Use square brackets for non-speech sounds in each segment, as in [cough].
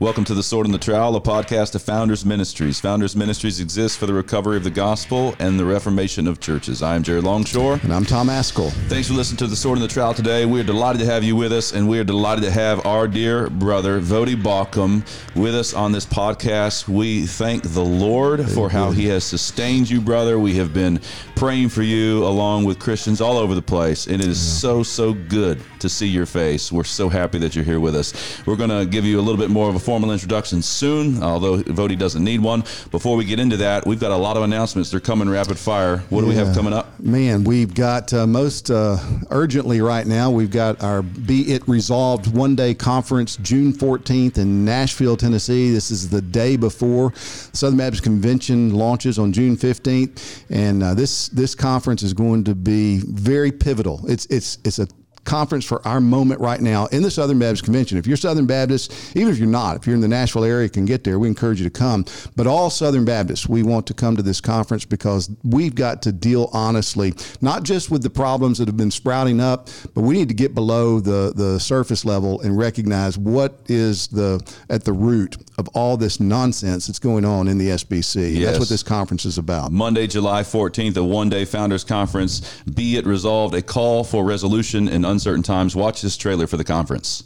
Welcome to The Sword and the Trowel, a podcast of Founders Ministries. Founders Ministries exists for the recovery of the gospel and the reformation of churches. I am Jared Longshore. And I'm Tom Ascol. Thanks for listening to The Sword and the Trowel today. We are delighted to have you with us, and we are delighted to have our dear brother, Voddie Baucham, with us on this podcast. We thank the Lord for how he has sustained you, brother. We have been praying for you along with Christians all over the place, and it is so, so good to see your face. We're so happy that you're here with us. We're going to give you a little bit more of a formal introduction soon, although Voddie doesn't need one. Before we get into that, we've got a lot of announcements. They're coming rapid fire. What do we have coming up? Man, we've got uh, most uh, urgently right now, we've got our Be It Resolved one day conference June 14th in Nashville, Tennessee. This is the day before Southern Baptist Convention launches on June 15th. And uh, this, this conference is going to be very pivotal. It's, it's, it's a conference for our moment right now in the Southern Baptist Convention. If you're Southern Baptist, even if you're not, if you're in the Nashville area, can get there. We encourage you to come. But all Southern Baptists, we want to come to this conference because we've got to deal honestly, not just with the problems that have been sprouting up, but we need to get below the the surface level and recognize what is the at the root of all this nonsense that's going on in the SBC. Yes. That's what this conference is about. Monday, July 14th, a one day founders conference. Be it resolved, a call for resolution in uncertain times. Watch this trailer for the conference.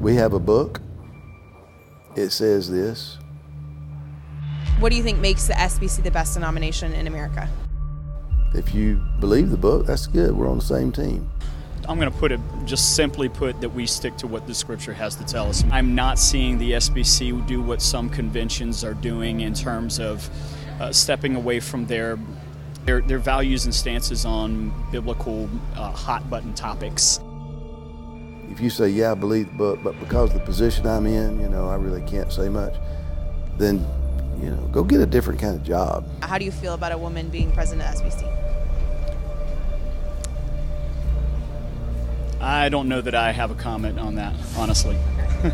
We have a book. It says this. What do you think makes the SBC the best denomination in America? If you believe the book, that's good. We're on the same team. I'm going to put it just simply put that we stick to what the scripture has to tell us. I'm not seeing the SBC do what some conventions are doing in terms of uh, stepping away from their, their their values and stances on biblical uh, hot button topics. If you say, yeah, I believe the book, but because of the position I'm in, you know, I really can't say much, then, you know, go get a different kind of job. How do you feel about a woman being president of SBC? I don't know that I have a comment on that, honestly.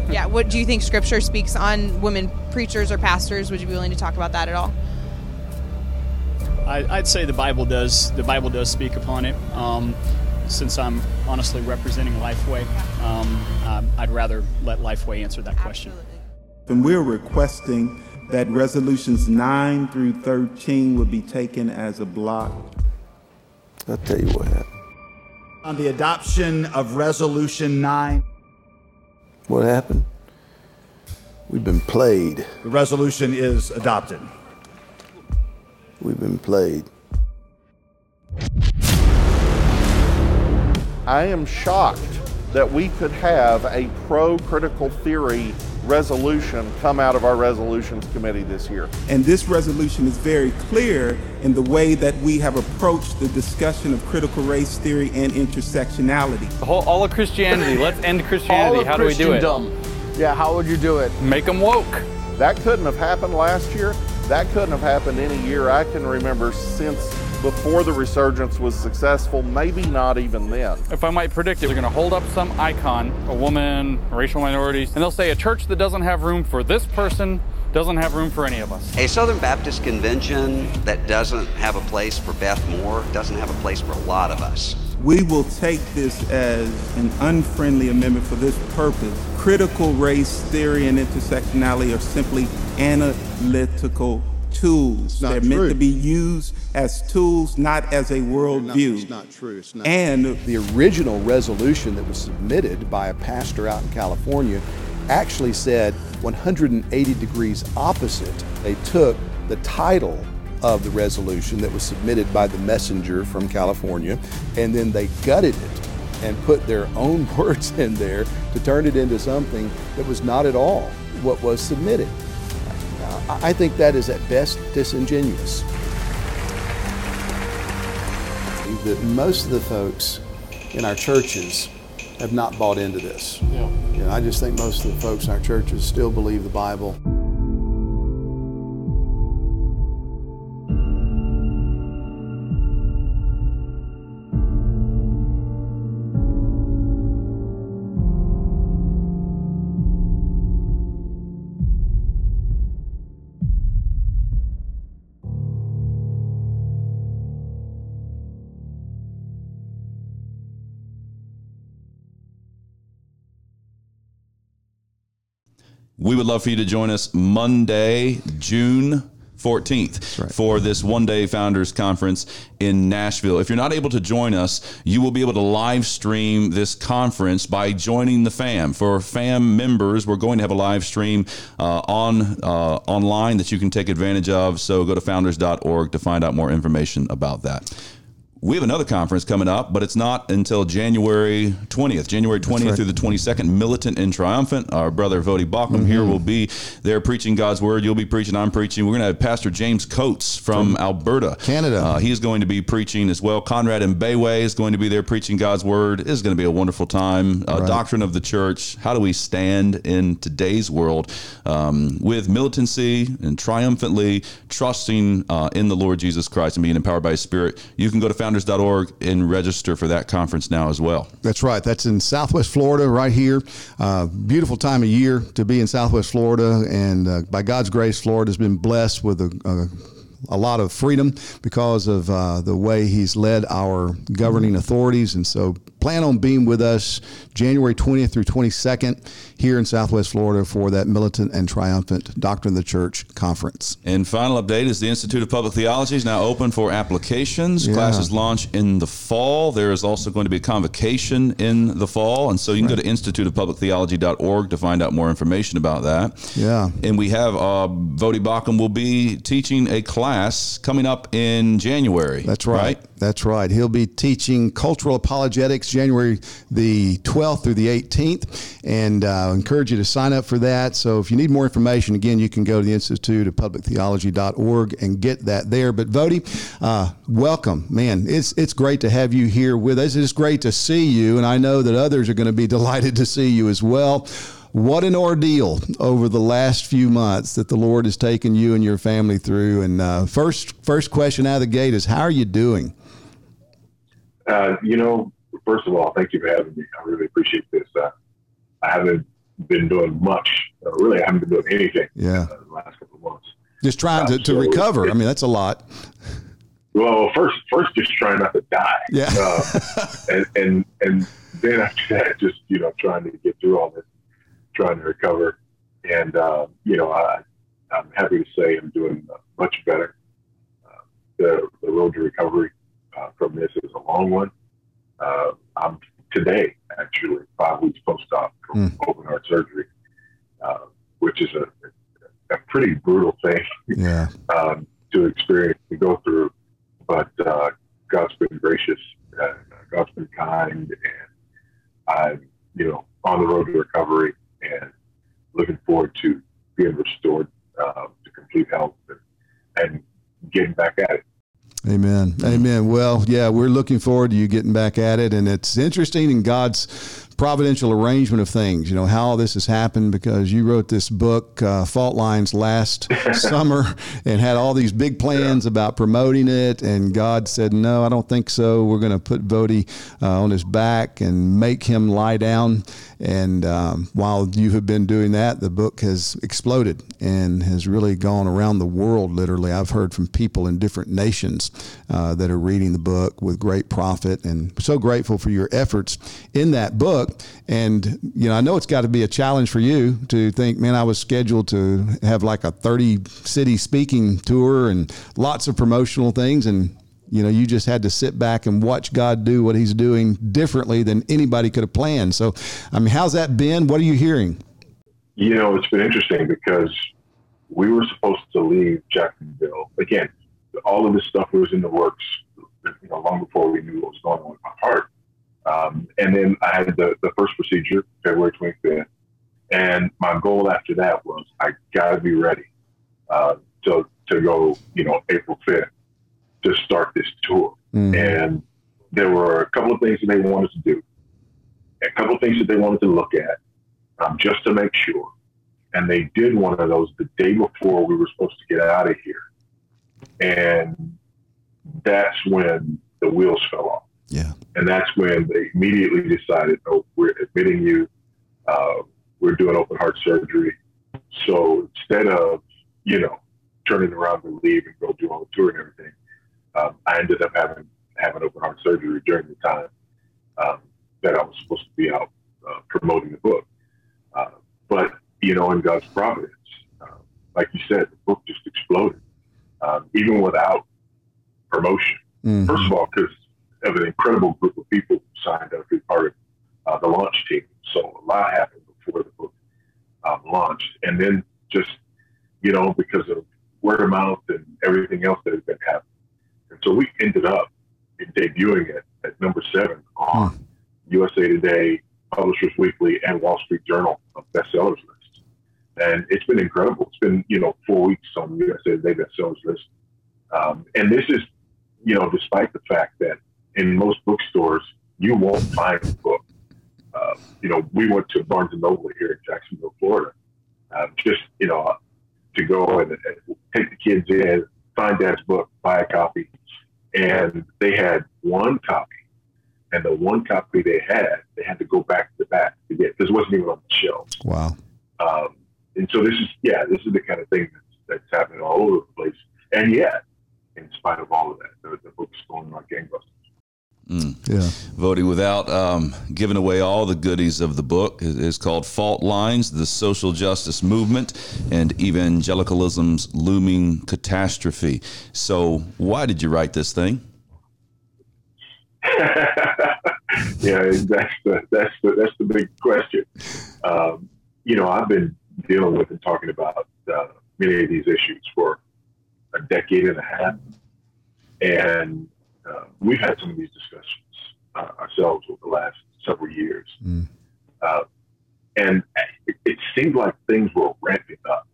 yeah, what do you think scripture speaks on women preachers or pastors? Would you be willing to talk about that at all? I, I'd say the Bible does the Bible does speak upon it. Um, since I'm honestly representing Lifeway, um, um, I'd rather let Lifeway answer that question. And we're requesting that resolutions 9 through 13 would be taken as a block. I'll tell you what happened. On the adoption of Resolution 9, What happened? We've been played. the resolution is adopted. We've been played. I am shocked that we could have a pro critical theory resolution come out of our resolutions committee this year. And this resolution is very clear in the way that we have approached the discussion of critical race theory and intersectionality. The whole, all of Christianity. Let's end [laughs] Christianity. How do we do it? Yeah, how would you do it? Make them woke. That couldn't have happened last year. That couldn't have happened any year I can remember since before the resurgence was successful, maybe not even then. If I might predict it, they're going to hold up some icon, a woman, racial minorities, and they'll say a church that doesn't have room for this person doesn't have room for any of us. A Southern Baptist convention that doesn't have a place for Beth Moore doesn't have a place for a lot of us. We will take this as an unfriendly amendment for this purpose. Critical race theory and intersectionality are simply analytical tools. not They're meant to be used as tools, not as a worldview. It's not true. It's not. And The original resolution that was submitted by a pastor out in California actually said 180 degrees opposite. They took the title of the resolution that was submitted by the messenger from California and then they gutted it and put their [laughs] own words in there to turn it into something that was not at all what was submitted. I I think that is at best disingenuous. that most of the folks in our churches have not bought into this. Yeah. You know, I just think most of the folks in our churches still believe the Bible. We would love for you to join us Monday, June 14th right. for this one day founders conference in Nashville. If you're not able to join us, you will be able to live stream this conference by joining the FAM. For FAM members, we're going to have a live stream uh, on uh, online that you can take advantage of. So go to founders.org to find out more information about that. We have another conference coming up, but it's not until January 20th, January 20th right. through the 22nd. Militant and Triumphant. Our brother Voddie Baucham mm-hmm. here will be there preaching God's word. You'll be preaching. I'm preaching. We're going to have Pastor James Coates from, from Alberta, Canada. Uh, he's going to be preaching as well. Conrad Mbewe is going to be there preaching God's word. It's going to be a wonderful time. Uh, right. Doctrine of the church. How do we stand in today's world um, with militancy and triumphantly trusting uh, in the Lord Jesus Christ and being empowered by His Spirit? You can go to Founders founders.org and register for that conference now as well. That's right. That's in Southwest Florida, right here. Uh, beautiful time of year to be in Southwest Florida. And uh, by God's grace, Florida has been blessed with a, a a lot of freedom because of uh, the way he's led our governing authorities. And so plan on being with us January 20th through 22nd here in Southwest Florida for that militant and triumphant Doctrine of the Church conference. And final update is the Institute of Public Theology is now open for applications. Yeah. Classes launch in the fall. There is also going to be a convocation in the fall. And so you can right. go to instituteofpublictheology.org to find out more information about that. Yeah. And we have uh, Voddie Baucham will be teaching a class coming up in January. That's right. right? That's right. He'll be teaching cultural apologetics January the 12th through the 18th, and uh, encourage you to sign up for that. So if you need more information, again, you can go to the Institute of Public Theology.org and get that there. But Voddie, uh, welcome, man. It's it's great to have you here with us. It's great to see you, and I know that others are going to be [laughs] delighted to see you as well what an ordeal over the last few months that the Lord has taken you and your family through. And uh, first, first question out of the gate is, how are you doing? Uh, you know, first of all, thank you for having me. I really appreciate this. Uh, I haven't been doing much. Uh, really, I haven't been doing anything. Yeah. Uh, the last couple of months. Just trying to, to so recover. It, I mean, that's a lot. Well, first, first, just trying not to die. Yeah. Uh, [laughs] and and and then after that, just you know, trying to get through all this, trying to recover, and uh, you know, I, I'm happy to say I'm doing much better. the the road to recovery uh, from this is a long one. Uh, I'm today actually five weeks post-op from mm. open heart surgery, uh, which is a, a pretty brutal thing yeah. [laughs] um, to experience to go through. But uh, God's been gracious, God's been kind, and I'm you know on the road to recovery and looking forward to being restored uh, to complete health and, and getting back at it. Amen. Amen. Well, yeah, we're looking forward to you getting back at it. And it's interesting in God's providential arrangement of things, you know, how all this has happened because you wrote this book, uh, Fault Lines, last [laughs] summer and had all these big plans about promoting it. And God said, no, I don't think so. We're going to put Voddie uh, on his back and make him lie down. And um, while you have been doing that, the book has exploded and has really gone around the world, literally. I've heard from people in different nations uh, that are reading the book with great profit and so grateful for your efforts in that book book. And, you know, I know it's got to be a challenge for you to think, man, I was scheduled to have like a 30 city speaking tour and lots of promotional things. And, you know, you just had to sit back and watch God do what he's doing differently than anybody could have planned. So, I mean, how's that been? What are you hearing? You know, it's been interesting because we were supposed to leave Jacksonville. Again, all of this stuff was in the works, you know, long before we knew what was going on with my heart. Um, and then I had the, the first procedure February 25th. And my goal after that was I got to be ready uh, to, to go, you know, April 5th to start this tour. Mm-hmm. And there were a couple of things that they wanted to do, a couple of things that they wanted to look at um, just to make sure. And they did one of those the day before we were supposed to get out of here. And that's when the wheels fell off. Yeah. And that's when they immediately decided, oh, we're admitting you. Uh, we're doing open heart surgery. So instead of, you know, turning around to leave and go do all the tour and everything, um, I ended up having having open heart surgery during the time um, that I was supposed to be out uh, promoting the book. Uh, but you know, in God's providence. Uh, like you said, the book just exploded, um, even without promotion. Mm-hmm. First of all, because of an incredible group of people who signed up to be part of uh, the launch team. So a lot happened before the book um, launched. And then just, you know, because of word of mouth and everything else that has been happening. And so we ended up debuting it at number seven on hmm. USA Today, Publishers Weekly, and Wall Street Journal bestsellers list. And it's been incredible. It's been, you know, four weeks on USA Today bestsellers list. Um, and this is, you know, despite the fact that in most bookstores, you won't find a book. Uh, you know, we went to Barnes and Noble here in Jacksonville, Florida, uh, just, you know, to go and, and take the kids in, find dad's book, buy a copy. And they had one copy. And the one copy they had, they had to go back to the back to get because it wasn't even on the shelves. Wow. Um, and so this is, yeah, this is the kind of thing that's, that's happening all over the place. And yet, in spite of all of that, the, the book's going like gangbusters. Mm. Yeah. Voddie, without um, giving away all the goodies of the book, it's called Fault Lines The Social Justice Movement and Evangelicalism's Looming Catastrophe. So, why did you write this thing? [laughs] yeah, that's the, that's, the, that's the big question. Um, you know, I've been dealing with and talking about uh, many of these issues for a decade and a half. And uh, we've had some of these discussions uh, ourselves over the last several years. Mm. Uh, and it, it, seemed like things were ramping up.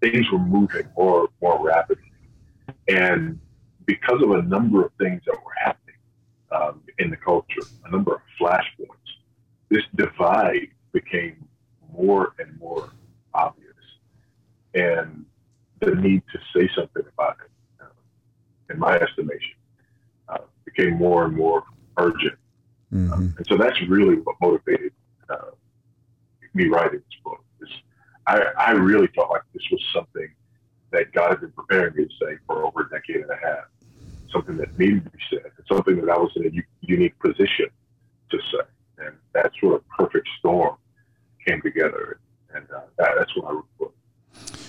Things were moving more more rapidly. And because of a number of things that were happening um, in the culture, a number of flashpoints, this divide became more and more obvious. And the need to say something about it, uh, in my estimation, became more and more urgent. Mm-hmm. Um, and so that's really what motivated uh, me writing this book. I, I really felt like this was something that God had been preparing me to say for over a decade and a half, something that needed to be said, and something that I was in a u- unique position to say. And that sort of perfect storm came together. And uh, that, that's when I wrote the book.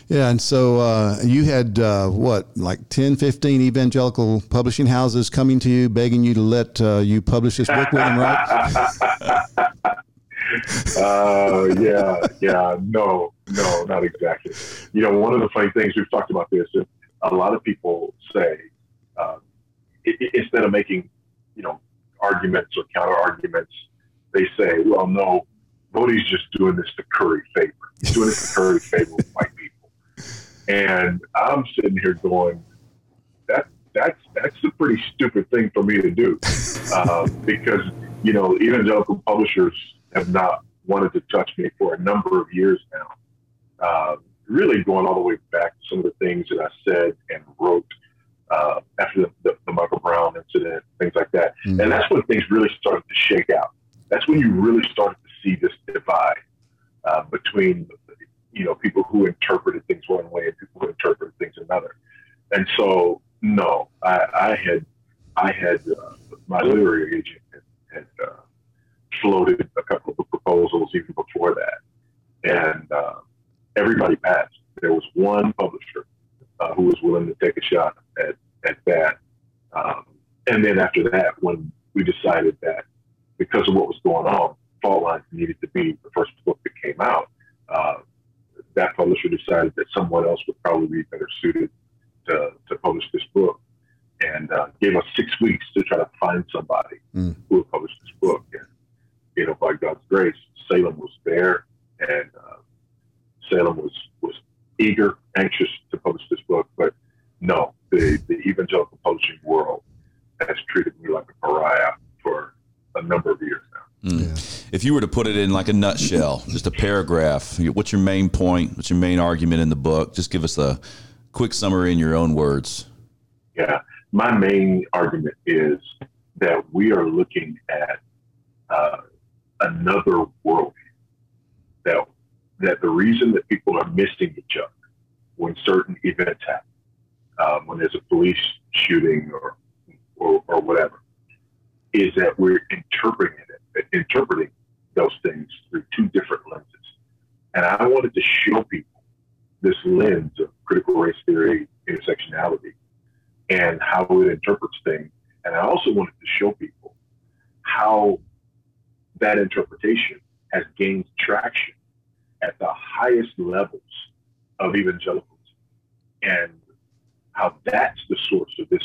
Yeah, and so uh, you had uh, what, like 10, 15 evangelical publishing houses coming to you, begging you to let uh, you publish this book with them, right? [laughs] uh, yeah, yeah, no, no, not exactly. You know, one of the funny things we've talked about this, is a lot of people say uh, it, instead of making, you know, arguments or counter arguments, they say, well, no, Voddie's just doing this to curry favor. He's doing it to curry [laughs] favor with white people. And I'm sitting here going, that that's that's a pretty stupid thing for me to do, [laughs] uh, because you know evangelical publishers have not wanted to touch me for a number of years now. Uh, really going all the way back to some of the things that I said and wrote uh, after the, the, the, Michael Brown incident, things like that. Mm-hmm. And that's when things really started to shake out. That's when you really started to see this divide uh, between you know, people who interpreted things one way and people who interpreted things another. And so, no, I, I had, I had uh, my literary agent had, had uh, floated a couple of proposals even before that, and uh, everybody passed. There was one publisher uh, who was willing to take a shot at at that. Um, and then after that, when we decided that because of what was going on, Fault Lines needed to be the first book that came out, uh, that publisher decided that someone else would probably be better suited to, to publish this book and uh, gave us six weeks to try to find somebody mm. who would publish this book. And, you know, by God's grace, Salem was there and uh, Salem was, was eager, anxious to publish this book. But no, the, the evangelical publishing world has treated me like a pariah for a number of years now. Mm. Yeah. If you were to put it in like a nutshell, just a paragraph, what's your main point? What's your main argument in the book? Just give us a quick summary in your own words. Yeah, my main argument is that we are looking at uh, another world that that the reason that people are missing each other when certain events happen, um, when there's a police shooting or, or, or whatever, is that we're interpreting it, interpreting those things through two different lenses. And I wanted to show people this lens of critical race theory, intersectionality, and how it interprets things. And I also wanted to show people how that interpretation has gained traction at the highest levels of evangelicalism and how that's the source of this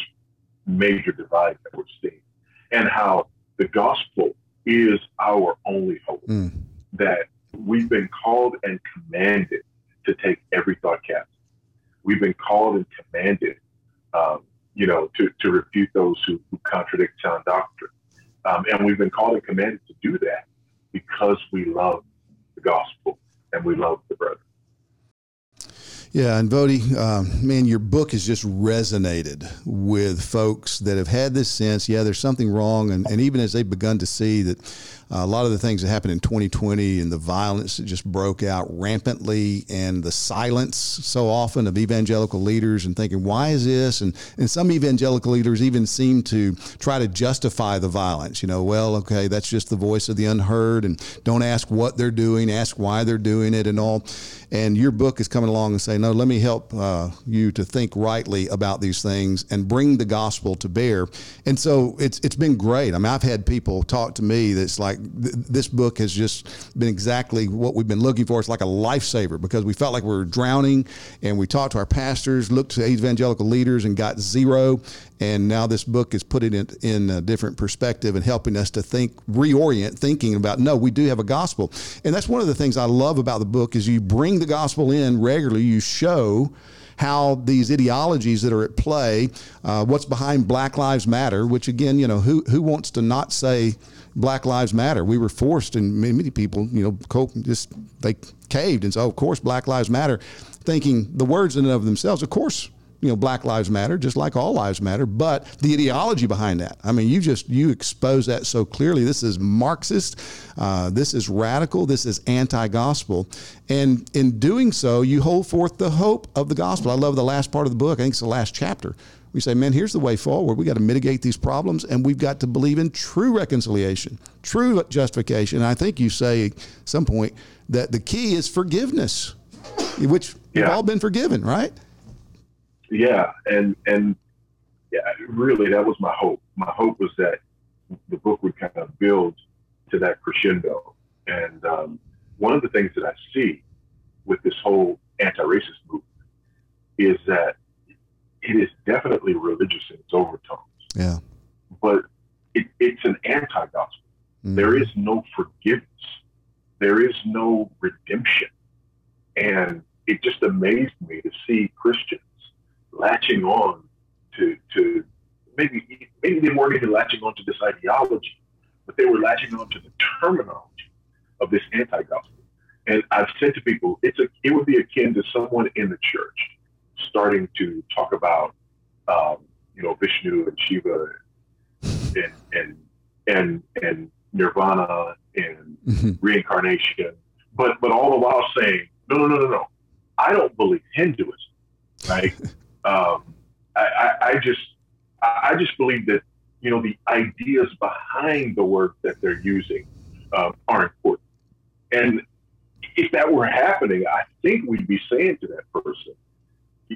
major divide that we're seeing. And how the gospel is our only hope. Mm. that we've been called and commanded to take every thought captive. We've been called and commanded um, you know to, to refute those who, who contradict sound doctrine um, and we've been called and commanded to do that because we love the gospel and we love the brother. Yeah, and Voddie, uh, man, your book has just resonated with folks that have had this sense, yeah, there's something wrong. And, and even as they've begun to see that uh, a lot of the things that happened in 2020 and the violence that just broke out rampantly and the silence so often of evangelical leaders and thinking, why is this? And, and some evangelical leaders even seem to try to justify the violence. You know, well, okay, that's just the voice of the unheard and don't ask what they're doing, ask why they're doing it and all. And your book is coming along and saying, no, let me help uh, you to think rightly about these things and bring the gospel to bear. And so it's it's been great. I mean, I've had people talk to me that's like, th- this book has just been exactly what we've been looking for. It's like a lifesaver because we felt like we were drowning and we talked to our pastors, looked to evangelical leaders and got zero. And now this book is putting it in a different perspective and helping us to think, reorient thinking about, no, we do have a gospel. And that's one of the things I love about the book is you bring the gospel in regularly. You show how these ideologies that are at play, uh, what's behind Black Lives Matter, which again, you know, who, who wants to not say Black Lives Matter? We were forced, and many, many people, you know, just they caved and said, oh, of course, Black Lives Matter, thinking the words in and of themselves, of course, you know, Black Lives Matter, just like all lives matter, but the ideology behind that. I mean, you just you expose that so clearly. This is Marxist, uh, this is radical, this is anti-gospel, and in doing so, you hold forth the hope of the gospel. I love the last part of the book. I think it's the last chapter. We say, man, here's the way forward. We got to mitigate these problems, and we've got to believe in true reconciliation, true justification. And I think you say at some point that the key is forgiveness, which yeah. we've all been forgiven, right? yeah, and and yeah, really, that was my hope. My hope was that the book would kind of build to that crescendo. And um, one of the things that I see with this whole anti-racist movement is that it is definitely religious in its overtones. Yeah. But it, it's an anti-gospel. Mm-hmm. There is no forgiveness. There is no redemption. And it just amazed me to see Christians latching on to to maybe maybe they weren't even latching on to this ideology, but they were latching on to the terminology of this anti-gospel. And I've said to people, it's a it would be akin to someone in the church starting to talk about um, you know Vishnu and Shiva and and and and Nirvana and mm-hmm. reincarnation, but but all the while saying no no no no no, I don't believe Hinduism, right? [laughs] um, I, I, just I just believe that you know the ideas behind the words that they're using um, are important. And if that were happening, I think we'd be saying to that person,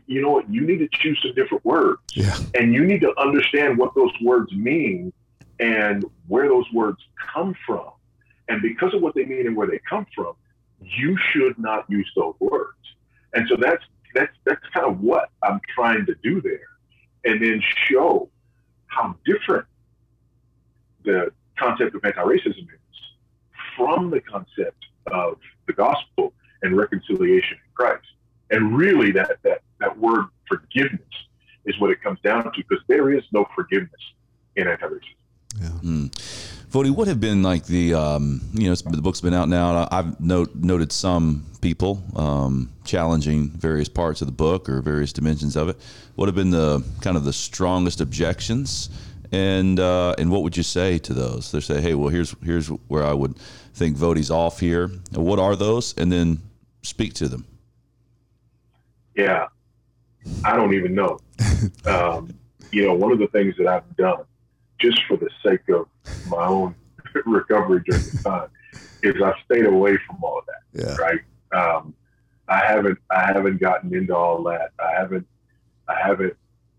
you know what, you need to choose some different words, yeah. and you need to understand what those words mean and where those words come from. And because of what they mean and where they come from, you should not use those words. And so that's that's that's kind of what I'm trying to do there, and then show how different the concept of anti-racism is from the concept of the gospel and reconciliation in Christ. And really, that that that word forgiveness is what it comes down to, because there is no forgiveness in anti-racism. Yeah. Mm. Voddie, what have been like the um, you know the book's been out now. I've note, noted some people um, challenging various parts of the book or various dimensions of it. What have been the kind of the strongest objections, and uh, and what would you say to those? They say, hey, well, here's here's where I would think Voddie's off here. What are those? And then speak to them. Yeah, I don't even know. [laughs] um, you know, one of the things that I've done just for the sake of my own [laughs] recovery during the time, is I've stayed away from all of that. Yeah. Right. Um, I haven't I haven't gotten into all that. I haven't I haven't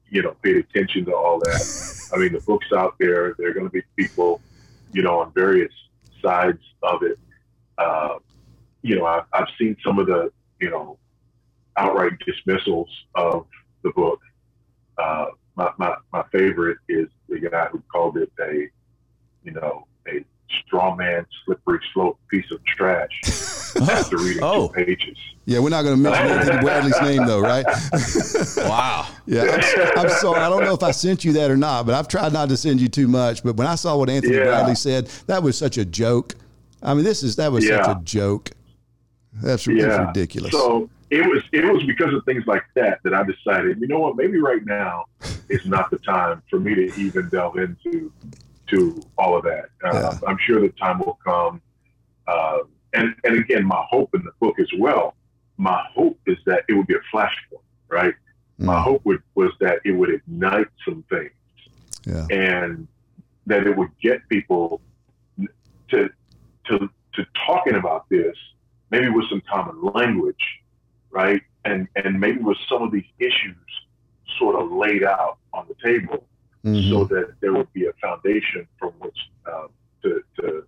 you know paid attention to all that. I mean, the book's out there. There are going to be people, you know, on various sides of it. Uh, you know, I've, I've seen some of the you know outright dismissals of the book. Uh, my, my, my favorite is the guy who called it a, you know, a straw man, slippery slope piece of trash [laughs] after reading Oh. two pages. Yeah, we're not going to mention [laughs] Anthony Bradley's name though, right? [laughs] wow. Yeah, I'm, I'm sorry. I don't know if I sent you that or not, but I've tried not to send you too much. But when I saw what Anthony Yeah. Bradley said, that was such a joke. I mean, this is that was such a joke. That's, that's ridiculous. So it was it was because of things like that that I decided, you know what, maybe right now is not the time for me to even delve into to all of that. Uh, I'm sure the time will come. Uh, and and again, my hope in the book as well. My hope is that it would be a flashpoint, right? My hope would, was that it would ignite some things, Yeah. and that it would get people to to to talking about this, maybe with some common language, right? And and maybe with some of these issues sort of laid out on the table, so that there would be a foundation from which um, to, to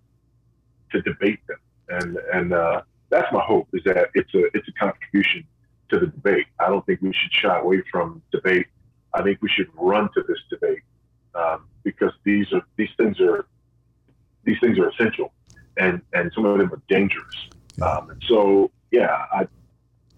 to debate them. And and uh, that's my hope is that it's a it's a contribution to the debate. I don't think we should shy away from debate. I think we should run to this debate um, because these are these things are these things are essential, and and some of them are dangerous. Um, and so yeah, I,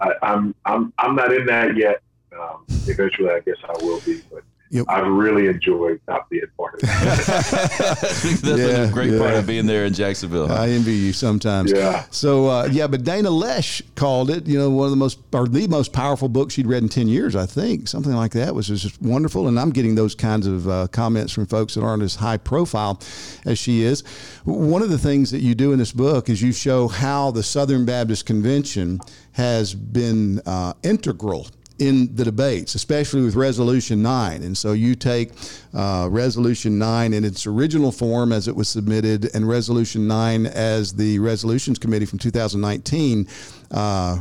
I I'm I'm I'm not in that yet. Um, eventually, I guess I will be, but. I've really enjoyed not being part of it. [laughs] That's been a great part of being there in Jacksonville. huh? I envy you sometimes. Yeah. So uh, yeah, but Dana Loesch called it, you know, one of the most or the most powerful book she'd read in ten years, I think, something like that, which is just wonderful. And I'm getting those kinds of uh, comments from folks that aren't as high profile as she is. One of the things that you do in this book is you show how the Southern Baptist Convention has been uh, integral in the debates, especially with Resolution 9. And so you take uh, Resolution 9 in its original form as it was submitted and Resolution 9 as the Resolutions Committee from 2019 uh,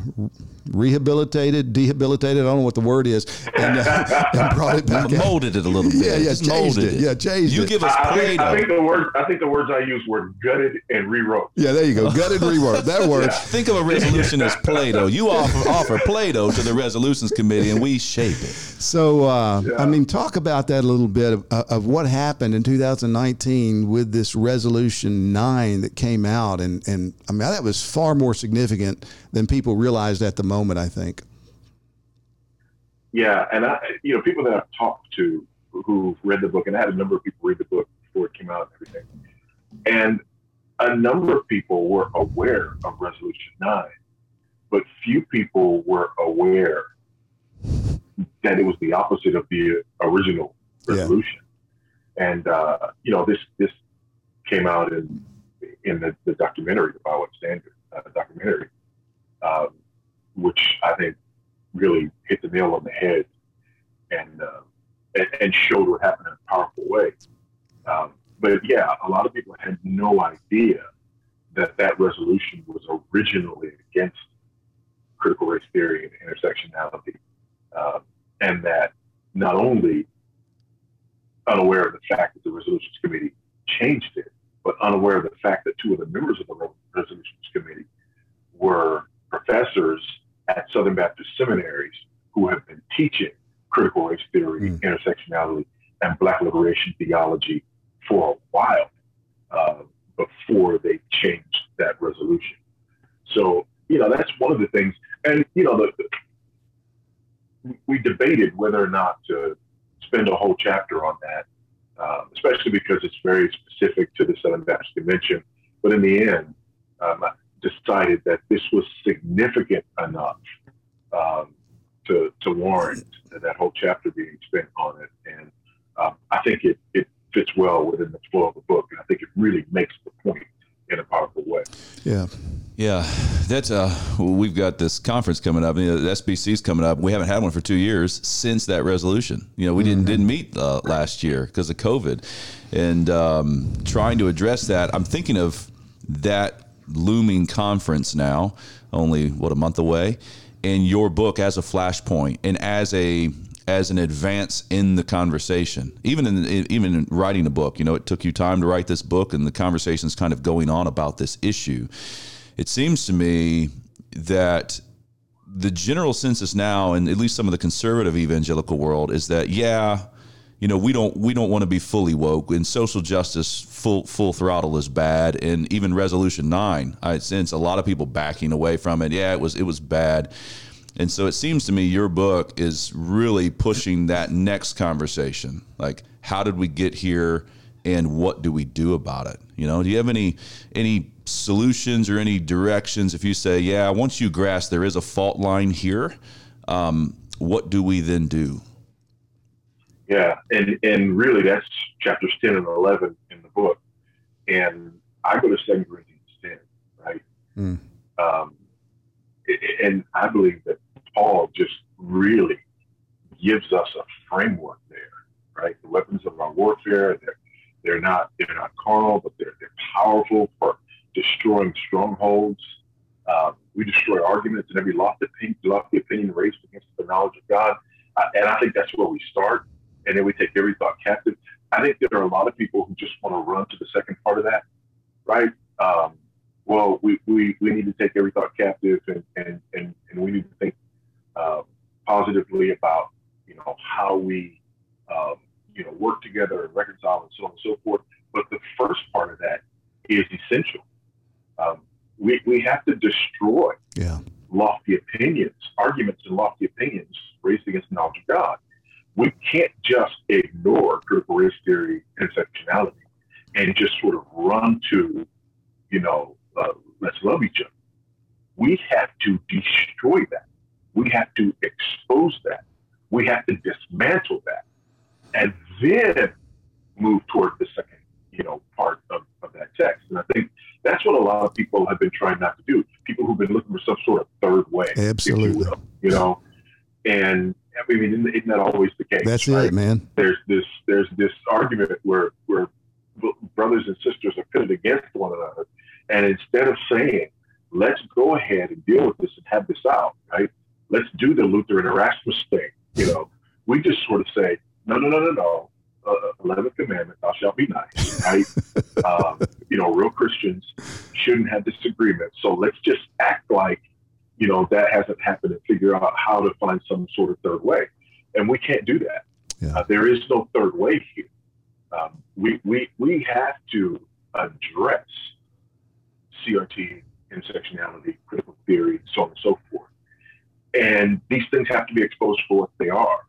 rehabilitated, dehabilitated, I don't know what the word is, and, uh, [laughs] and brought it back. out. Molded it a little bit. Yeah, yeah, changed molded it. Yeah, changed You it. give us I think, I think the word I think the words I used were gutted and rewrote. Yeah, there you go. Gutted reword. That [laughs] works. Think of a resolution as Play-Doh. You offer offer Play-Doh to the resolutions committee, and we shape it. So, uh, I mean, talk about that a little bit of, uh, of what happened in 2019 with this Resolution 9 that came out. And, and I mean, that was far more significant than people realized at the moment, I think. Yeah, and I, you know, people that I've talked to who've read the book, and I had a number of people read the book before it came out and everything, and a number of people were aware of Resolution Nine, but few people were aware that it was the opposite of the original resolution. And uh, you know, this this came out in in the, the documentary, the By What Standard uh, documentary, um, which I think really hit the nail on the head and uh, and, and showed what happened in a powerful way. Um, but yeah, a lot of people had no idea that that resolution was originally against critical race theory and intersectionality, uh, and that not only unaware of the fact that the resolutions committee changed it, but unaware of the fact that two of the members of the resolutions committee were professors at Southern Baptist seminaries who have been teaching critical race theory, intersectionality, and Black liberation theology for a while uh, before they changed that resolution. So, you know, that's one of the things. And, you know, the, the, we debated whether or not to spend a whole chapter on that, um, especially because it's very specific to the Southern Baptist Convention. But in the end, um, decided that this was significant enough um, to, to warrant that whole chapter being spent on it. And um, I think it, it fits well within the flow of the book. And I think it really makes the point in a powerful way. Yeah. Yeah, that's uh, we've got this conference coming up. You know, the SBC's coming up. We haven't had one for two years since that resolution. You know, we didn't didn't meet uh, last year because of COVID, and um, trying to address that. I'm thinking of that looming conference now, only what a month away, and your book as a flashpoint and as a as an advance in the conversation. Even in even in writing a book, you know, it took you time to write this book, and the conversation's kind of going on about this issue. It seems to me that the general census now, and at least some of the conservative evangelical world, is that yeah, you know, we don't we don't want to be fully woke, and social justice full full throttle is bad, and even Resolution Nine, I sense a lot of people backing away from it. Yeah, it was it was bad. And so it seems to me your book is really pushing that next conversation. Like, how did we get here and what do we do about it? You know, do you have any any solutions or any directions if you say, yeah, once you grasp there is a fault line here, um, what do we then do? Yeah, and and really that's chapters ten and eleven in the book, and I go to Second Corinthians ten, right? Mm. Um, and I believe that Paul just really gives us a framework there, right? The weapons of our warfare, they're, they're not they're not carnal, but they're they're powerful for destroying strongholds. Um, we destroy arguments and every lofty opinion, lofty opinion raised against the knowledge of God. Uh, and I think that's where we start. And then we take every thought captive. I think there are a lot of people who just want to run to the second part of that, right? Um, well, we, we, we need to take every thought captive and, and, and, and we need to think uh, positively about you know how we um, you know work together and reconcile and so on and so forth. But the first part of that is essential. Um, we, we have to destroy yeah. lofty opinions, arguments and lofty opinions raised against the knowledge of God. We can't just ignore critical race theory and and just sort of run to, you know, uh, let's love each other. We have to destroy that. We have to expose that. We have to dismantle that, and then move toward the second, you know, part of, of that text. And I think that's what a lot of people have been trying not to do. People who've been looking for some sort of third way, absolutely, you, will, you know. And I mean, isn't that That's right? it, man. There's this there's this argument where where brothers and sisters are pitted against one another, and instead of saying, "Let's go ahead and deal with this and have this out," right? let's do the Luther and Erasmus thing. You know, we just sort of say, no, no, no, no, no. Uh, Eleventh Commandment, thou shalt be nice, right? um, you know, real Christians shouldn't have disagreement. So let's just act like, you know, that hasn't happened and figure out how to find some sort of third way. And we can't do that. Yeah. Uh, there is no third way here. Um, we, we, we have to address CRT, intersectionality, critical theory, so on and so forth. And these things have to be exposed for what they are.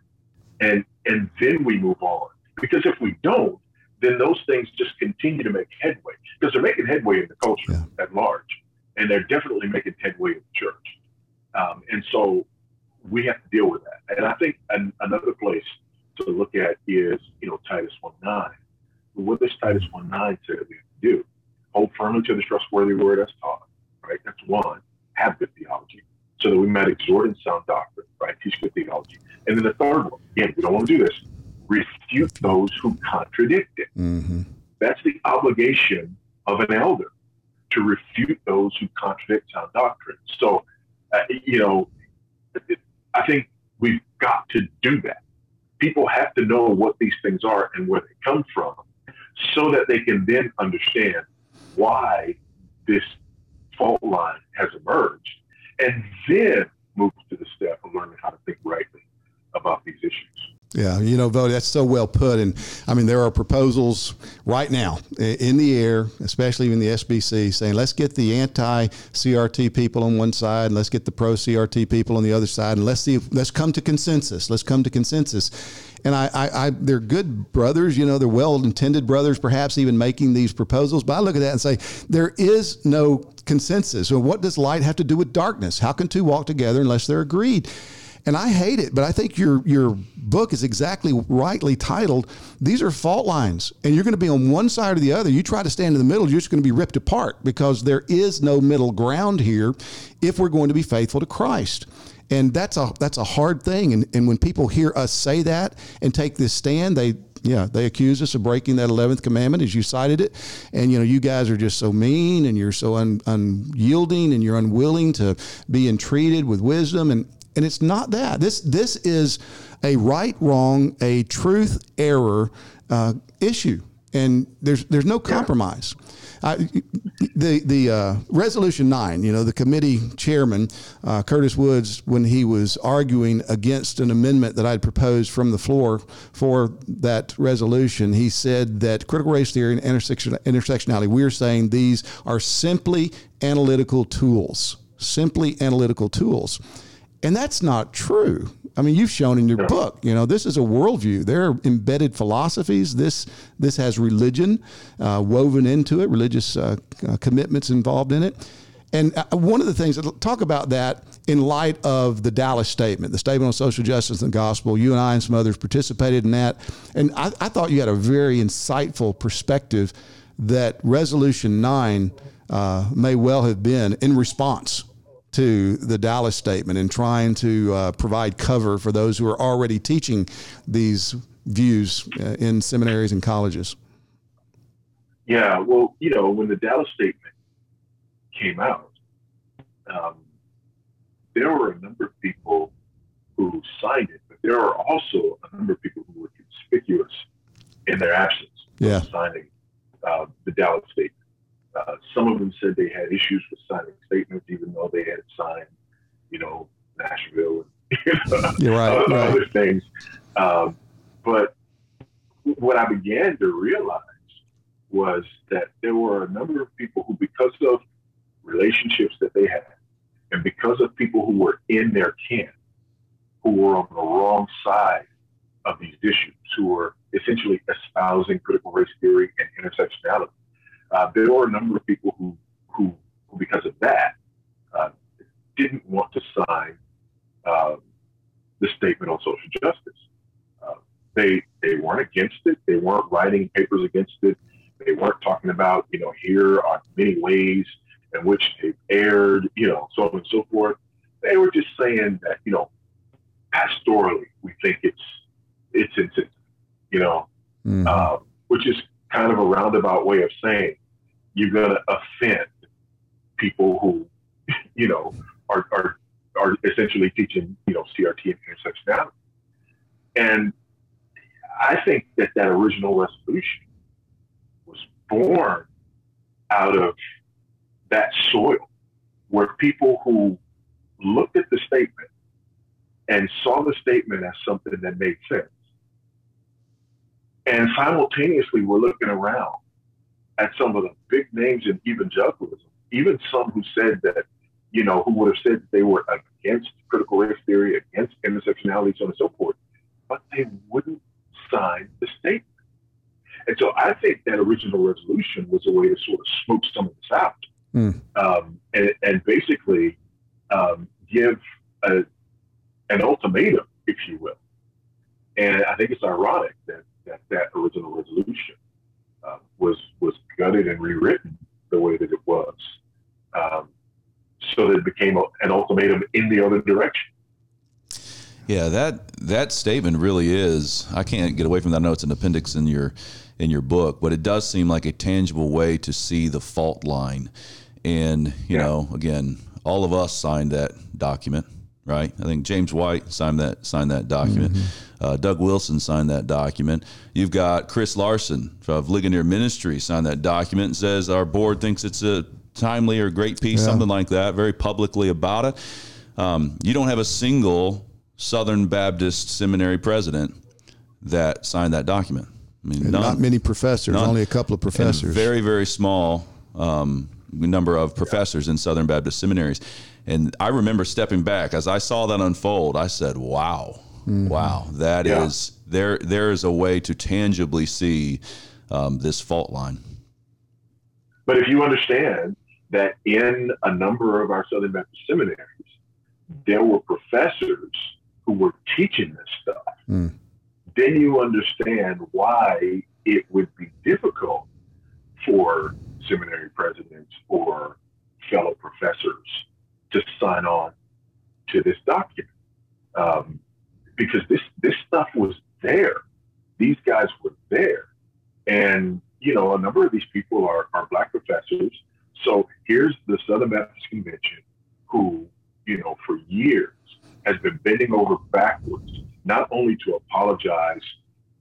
And and then we move on. Because if we don't, then those things just continue to make headway. Because they're making headway in the culture yeah. at large. And they're definitely making headway in the church. Um, and so we have to deal with that. And I think an, another place to look at is, you know, Titus 1 9. What does Titus 1 9 say that we have to do? Hold firmly to the trustworthy word as taught, right? That's one. Have good theology so that we might exhort in sound doctrine, right? Teach good theology. And then the third one, again, we don't want to do this, refute those who contradict it. Mm-hmm. That's the obligation of an elder to refute those who contradict sound doctrine. So, uh, you know, I think we've got to do that. People have to know what these things are and where they come from so that they can then understand why this fault line has emerged and then move to the step of learning how to think rightly about these issues. Yeah, you know, Voddie, that's so well put. And I mean, there are proposals right now in the air, especially in the SBC, saying let's get the anti CRT people on one side, and let's get the pro CRT people on the other side, and let's see, if, let's come to consensus. Let's come to consensus. And I, I, I they're good brothers, you know, they're well intended brothers, perhaps even making these proposals. But I look at that and say, there is no consensus. So, what does light have to do with darkness? How can two walk together unless they're agreed? And I hate it, but I think your your book is exactly rightly titled. These are fault lines, and you're going to be on one side or the other. You try to stand in the middle, you're just going to be ripped apart because there is no middle ground here if we're going to be faithful to Christ. And that's a that's a hard thing. And and when people hear us say that and take this stand, they Yeah, they accuse us of breaking that eleventh commandment, as you cited it, and you know you guys are just so mean and you're so un, unyielding and you're unwilling to be entreated with wisdom, and and it's not that. This this is a right wrong, a truth error uh, issue, and there's there's no compromise. Uh, the the uh, resolution nine, you know, the committee chairman uh, Curtis Woods, when he was arguing against an amendment that I'd proposed from the floor for that resolution, he said that critical race theory and intersection, intersectionality, we're saying these are simply analytical tools, simply analytical tools. And that's not true. I mean, you've shown in your book, you know, this is a worldview. There are embedded philosophies. This this has religion uh, woven into it, religious uh, uh, commitments involved in it. And uh, one of the things, talk about that in light of the Dallas statement, the statement on social justice and the gospel. You and I and some others participated in that. And I, I thought you had a very insightful perspective that Resolution 9 uh, may well have been in response to the Dallas statement and trying to uh, provide cover for those who are already teaching these views uh, in seminaries and colleges? Yeah, well, you know, when the Dallas statement came out, um, there were a number of people who signed it, but there were also a number of people who were conspicuous in their absence yeah. signing uh, the Dallas statement. Uh, some of them said they had issues with signing statements, even though they had signed, you know, Nashville and [laughs] you know, right, right. other things. Um, but what I began to realize was that there were a number of people who, because of relationships that they had, and because of people who were in their camp, who were on the wrong side of these issues, who were essentially espousing critical race theory and intersectionality, uh, there were a number of people who, who, who because of that, uh, didn't want to sign uh, the statement on social justice. Uh, they they weren't against it. They weren't writing papers against it. They weren't talking about you know here are many ways in which they've erred, you know, so on and so forth. They were just saying that you know pastorally we think it's it's insensitive, you know, uh, which is kind of a roundabout way of saying you're going to offend people who, [laughs] you know, are, are, are essentially teaching, you know, CRT and intersectionality. And I think that that original resolution was born out of that soil where people who looked at the statement and saw the statement as something that made sense and simultaneously, we're looking around at some of the big names in evangelicalism, even some who said that, you know, who would have said that they were against critical race theory, against intersectionality, so on and so forth, but they wouldn't sign the statement. And so I think that original resolution was a way to sort of smoke some of this out mm. um, and, and, basically um, give a, an ultimatum, if you will. And I think it's ironic that that that original resolution uh, was was gutted and rewritten the way that it was, um, so that it became a, an ultimatum in the other direction. Yeah, that that statement really is. I can't get away from that. I know it's an appendix in your in your book, but it does seem like a tangible way to see the fault line. And you yeah. know, again, all of us signed that document right? I think James White signed that signed that document. Mm-hmm. Uh, Doug Wilson signed that document. You've got Chris Larson of Ligonier Ministry signed that document and says our board thinks it's a timely or great piece, yeah. something like that, very publicly about it. Um, you don't have a single Southern Baptist Seminary president that signed that document. I mean, none, not many professors, none. only a couple of professors. very, very small um, number of professors in Southern Baptist seminaries. And I remember stepping back as I saw that unfold. I said, "Wow, mm-hmm. wow, that yeah. is there. There is a way to tangibly see um, this fault line." But if you understand that in a number of our Southern Baptist seminaries, there were professors who were teaching this stuff, mm. then you understand why it would be difficult for seminary presidents or fellow professors to sign on to this document um, because this this stuff was there. these guys were there. And, you know, a number of these people are, are black professors. So here's the Southern Baptist Convention who, you know, for years has been bending over backwards, not only to apologize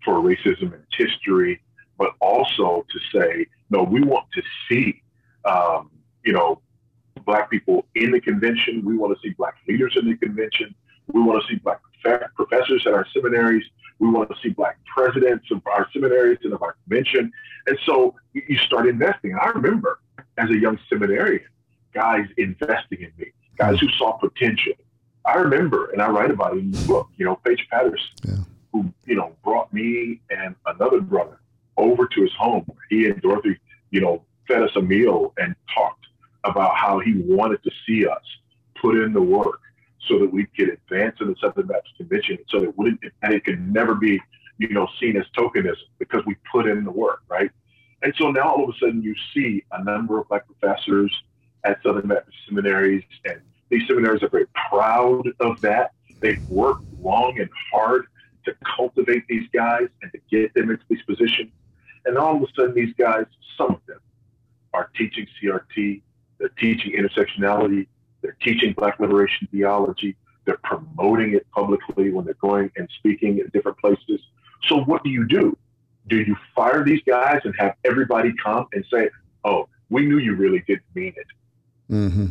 for racism and history, but also to say, no, we want to see, um, you know, black people in the convention. We want to see black leaders in the convention. We want to see black professors at our seminaries. We want to see black presidents of our seminaries and of our convention. And so you start investing. I remember as a young seminarian, guys investing in me, guys who saw potential. I remember, and I write about it in the book, you know, Paige Patterson, yeah. who, you know, brought me and another brother over to his home. He and Dorothy, you know, fed us a meal and talked about how he wanted to see us put in the work so that we could advance in the Southern Baptist Convention so that it wouldn't, and it could never be, you know, seen as tokenism because we put in the work, right? And so now all of a sudden you see a number of black professors at Southern Baptist seminaries, and these seminaries are very proud of that. They've worked long and hard to cultivate these guys and to get them into these positions. And all of a sudden, these guys, some of them, are teaching CRT, they're teaching intersectionality, they're teaching Black liberation theology, they're promoting it publicly when they're going and speaking in different places. So, what do you do? Do you fire these guys and have everybody come and say, oh, we knew you really didn't mean it? Mm-hmm.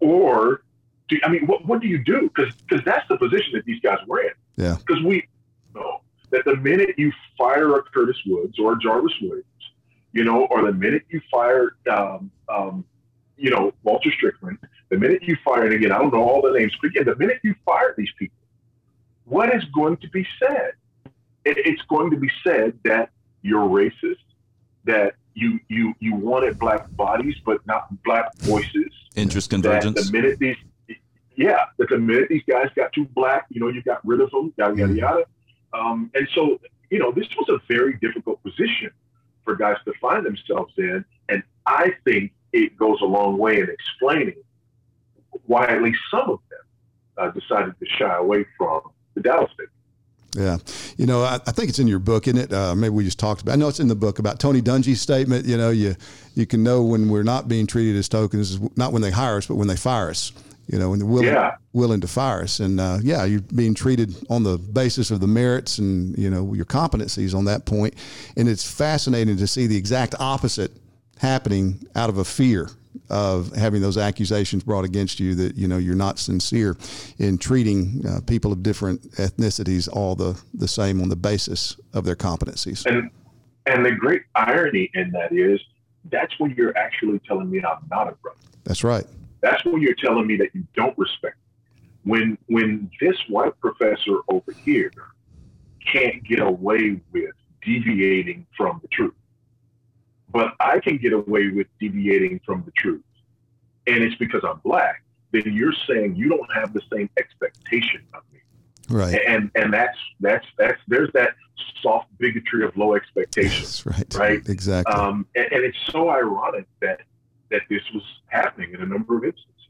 Or, do, I mean, what, what do you do? Because that's the position that these guys were in. Yeah. Because we know that the minute you fire a Curtis Woods or a Jarvis Williams, you know, or the minute you fire, um, um, you know, Walter Strickland, the minute you fire, and again, I don't know all the names, but again, the minute you fire these people, what is going to be said? It, it's going to be said that you're racist, that you you you wanted black bodies but not black voices. Interest convergence. the minute these, yeah, that the minute these guys got too black, you know, you got rid of them, yada yada yada. Um, and so, you know, this was a very difficult position for guys to find themselves in, and I think it goes a long way in explaining why at least some of them uh, decided to shy away from the Dallas statement. Yeah, you know, I, I, think it's in your book, isn't it? Uh, maybe we just talked about. I know it's in the book about Tony Dungy's statement. You know, you you can know when we're not being treated as tokens, is not when they hire us, but when they fire us. You know, when they're willing yeah. willing to fire us, and uh, yeah, you're being treated on the basis of the merits and you know your competencies on that point, and it's fascinating to see the exact opposite happening out of a fear of having those accusations brought against you that you know you're not sincere in treating uh, people of different ethnicities all the the same on the basis of their competencies. And and the great irony in that is that's when you're actually telling me I'm not a brother. That's right. That's when you're telling me that you don't respect. Me. When when this white professor over here can't get away with deviating from the truth but I can get away with deviating from the truth, and it's because I'm black, then you're saying you don't have the same expectation of me. Right. And and that's that's that's there's that soft bigotry of low expectations. right. Right. Exactly. Um, and, and it's so ironic that that this was happening in a number of instances.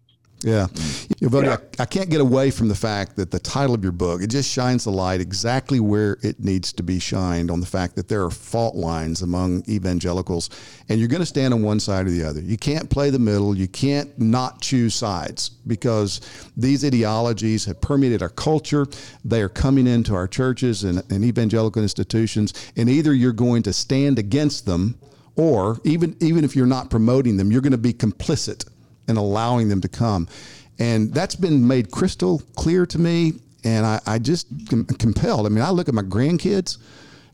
Yeah. Mm. You know, yeah. I, I, can't get away from the fact that the title of your book, it just shines the light exactly where it needs to be shined on the fact that there are fault lines among evangelicals and you're going to stand on one side or the other. You can't play the middle. You can't not choose sides because these ideologies have permeated our culture. They are coming into our churches and, and evangelical institutions and either you're going to stand against them or even, even if you're not promoting them, you're going to be complicit and allowing them to come. And that's been made crystal clear to me. And I, I just com- compelled. I mean, I look at my grandkids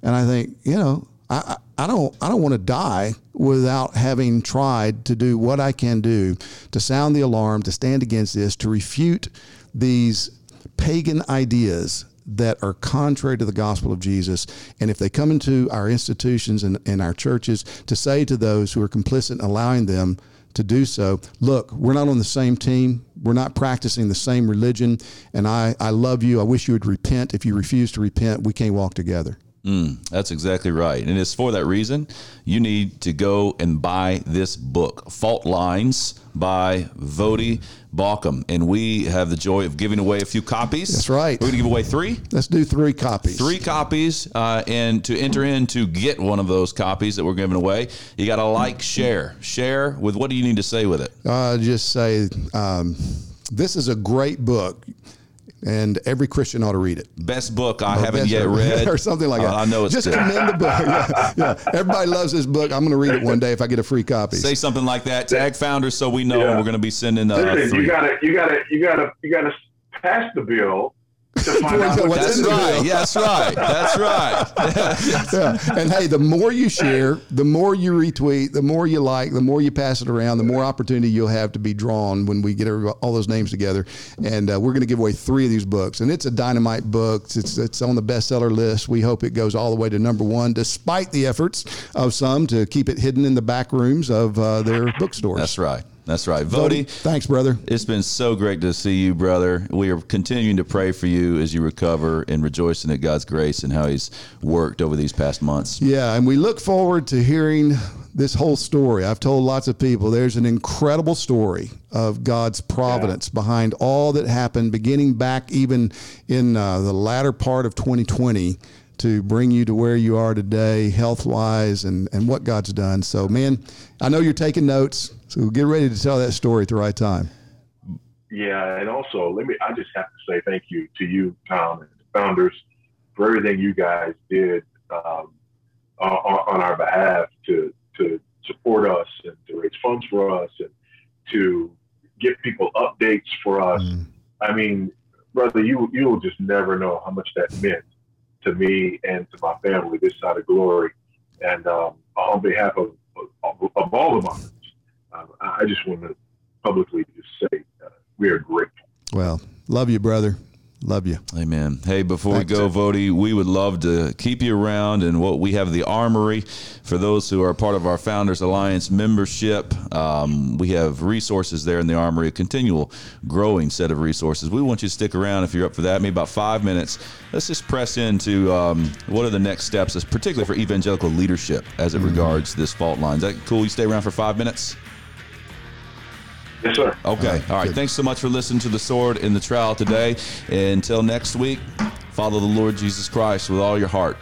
and I think, you know, I, I don't I don't want to die without having tried to do what I can do to sound the alarm, to stand against this, to refute these pagan ideas that are contrary to the gospel of Jesus. And if they come into our institutions and, and our churches, to say to those who are complicit in allowing them to do so. Look, we're not on the same team. We're not practicing the same religion. And I, I love you. I wish you would repent. If you refuse to repent, we can't walk together. Mm, that's exactly right. And it's for that reason you need to go and buy this book, Fault Lines by Voddie Baucham. And we have the joy of giving away a few copies. That's right. We're going to give away three. Let's do three copies. Three copies. Uh, and to enter in to get one of those copies that we're giving away, you got to like, share. Share with what do you need to say with it? Uh, just say, um, this is a great book and every Christian ought to read it. Best book I or haven't yet read, [laughs] or something like that. Uh, I know it's just good. commend the book. [laughs] Yeah, yeah, everybody loves this book. I'm going to read it one day if I get a free copy. Say something like that. Tag founders so we know yeah. we're going to be sending. Uh, Listen, three. you got to, you got to, you got to, you got to pass the bill that's right. That's right. That's [laughs] right. yeah. And hey, the more you share, the more you retweet, the more you like, the more you pass it around, the more opportunity you'll have to be drawn when we get all those names together. And uh, we're going to give away three of these books. And it's a dynamite book. It's it's on the bestseller list. We hope it goes all the way to number one, despite the efforts of some to keep it hidden in the back rooms of uh, their bookstores. That's right. That's right. Voddie. thanks, brother. It's been so great to see you, brother. We are continuing to pray for you as you recover and rejoicing at God's grace and how He's worked over these past months. Yeah, and we look forward to hearing this whole story. I've told lots of people there's an incredible story of God's providence yeah. behind all that happened, beginning back even in uh, the latter part of 2020 to bring you to where you are today, health wise, and, and what God's done. So, man, I know you're taking notes. So get ready to tell that story at the right time. Yeah, and also let me. I just have to say thank you to you, Tom, and the founders for everything you guys did um, on, on, our behalf to to support us and to raise funds for us and to get people updates for us. Mm. I mean, brother, you you will just never know how much that meant to me and to my family this side of glory. And um, on behalf of, of, of all of us um, I just want to publicly just say uh, we are grateful. Well, love you, brother. Love you. Amen. Hey, before we go, Voddie, we would love to keep you around and what we have the armory for those who are part of our Founders Alliance membership. Um, we have resources there in the armory, a continual growing set of resources. We want you to stick around if you're up for that, maybe about five minutes. Let's just press into um, what are the next steps, particularly for evangelical leadership as it mm-hmm. regards this fault line. Is that cool? You stay around for five minutes? Yes, sir. Okay. All right. All right. Thanks so much for listening to the sword in the trowel today. Until next week, follow the Lord Jesus Christ with all your heart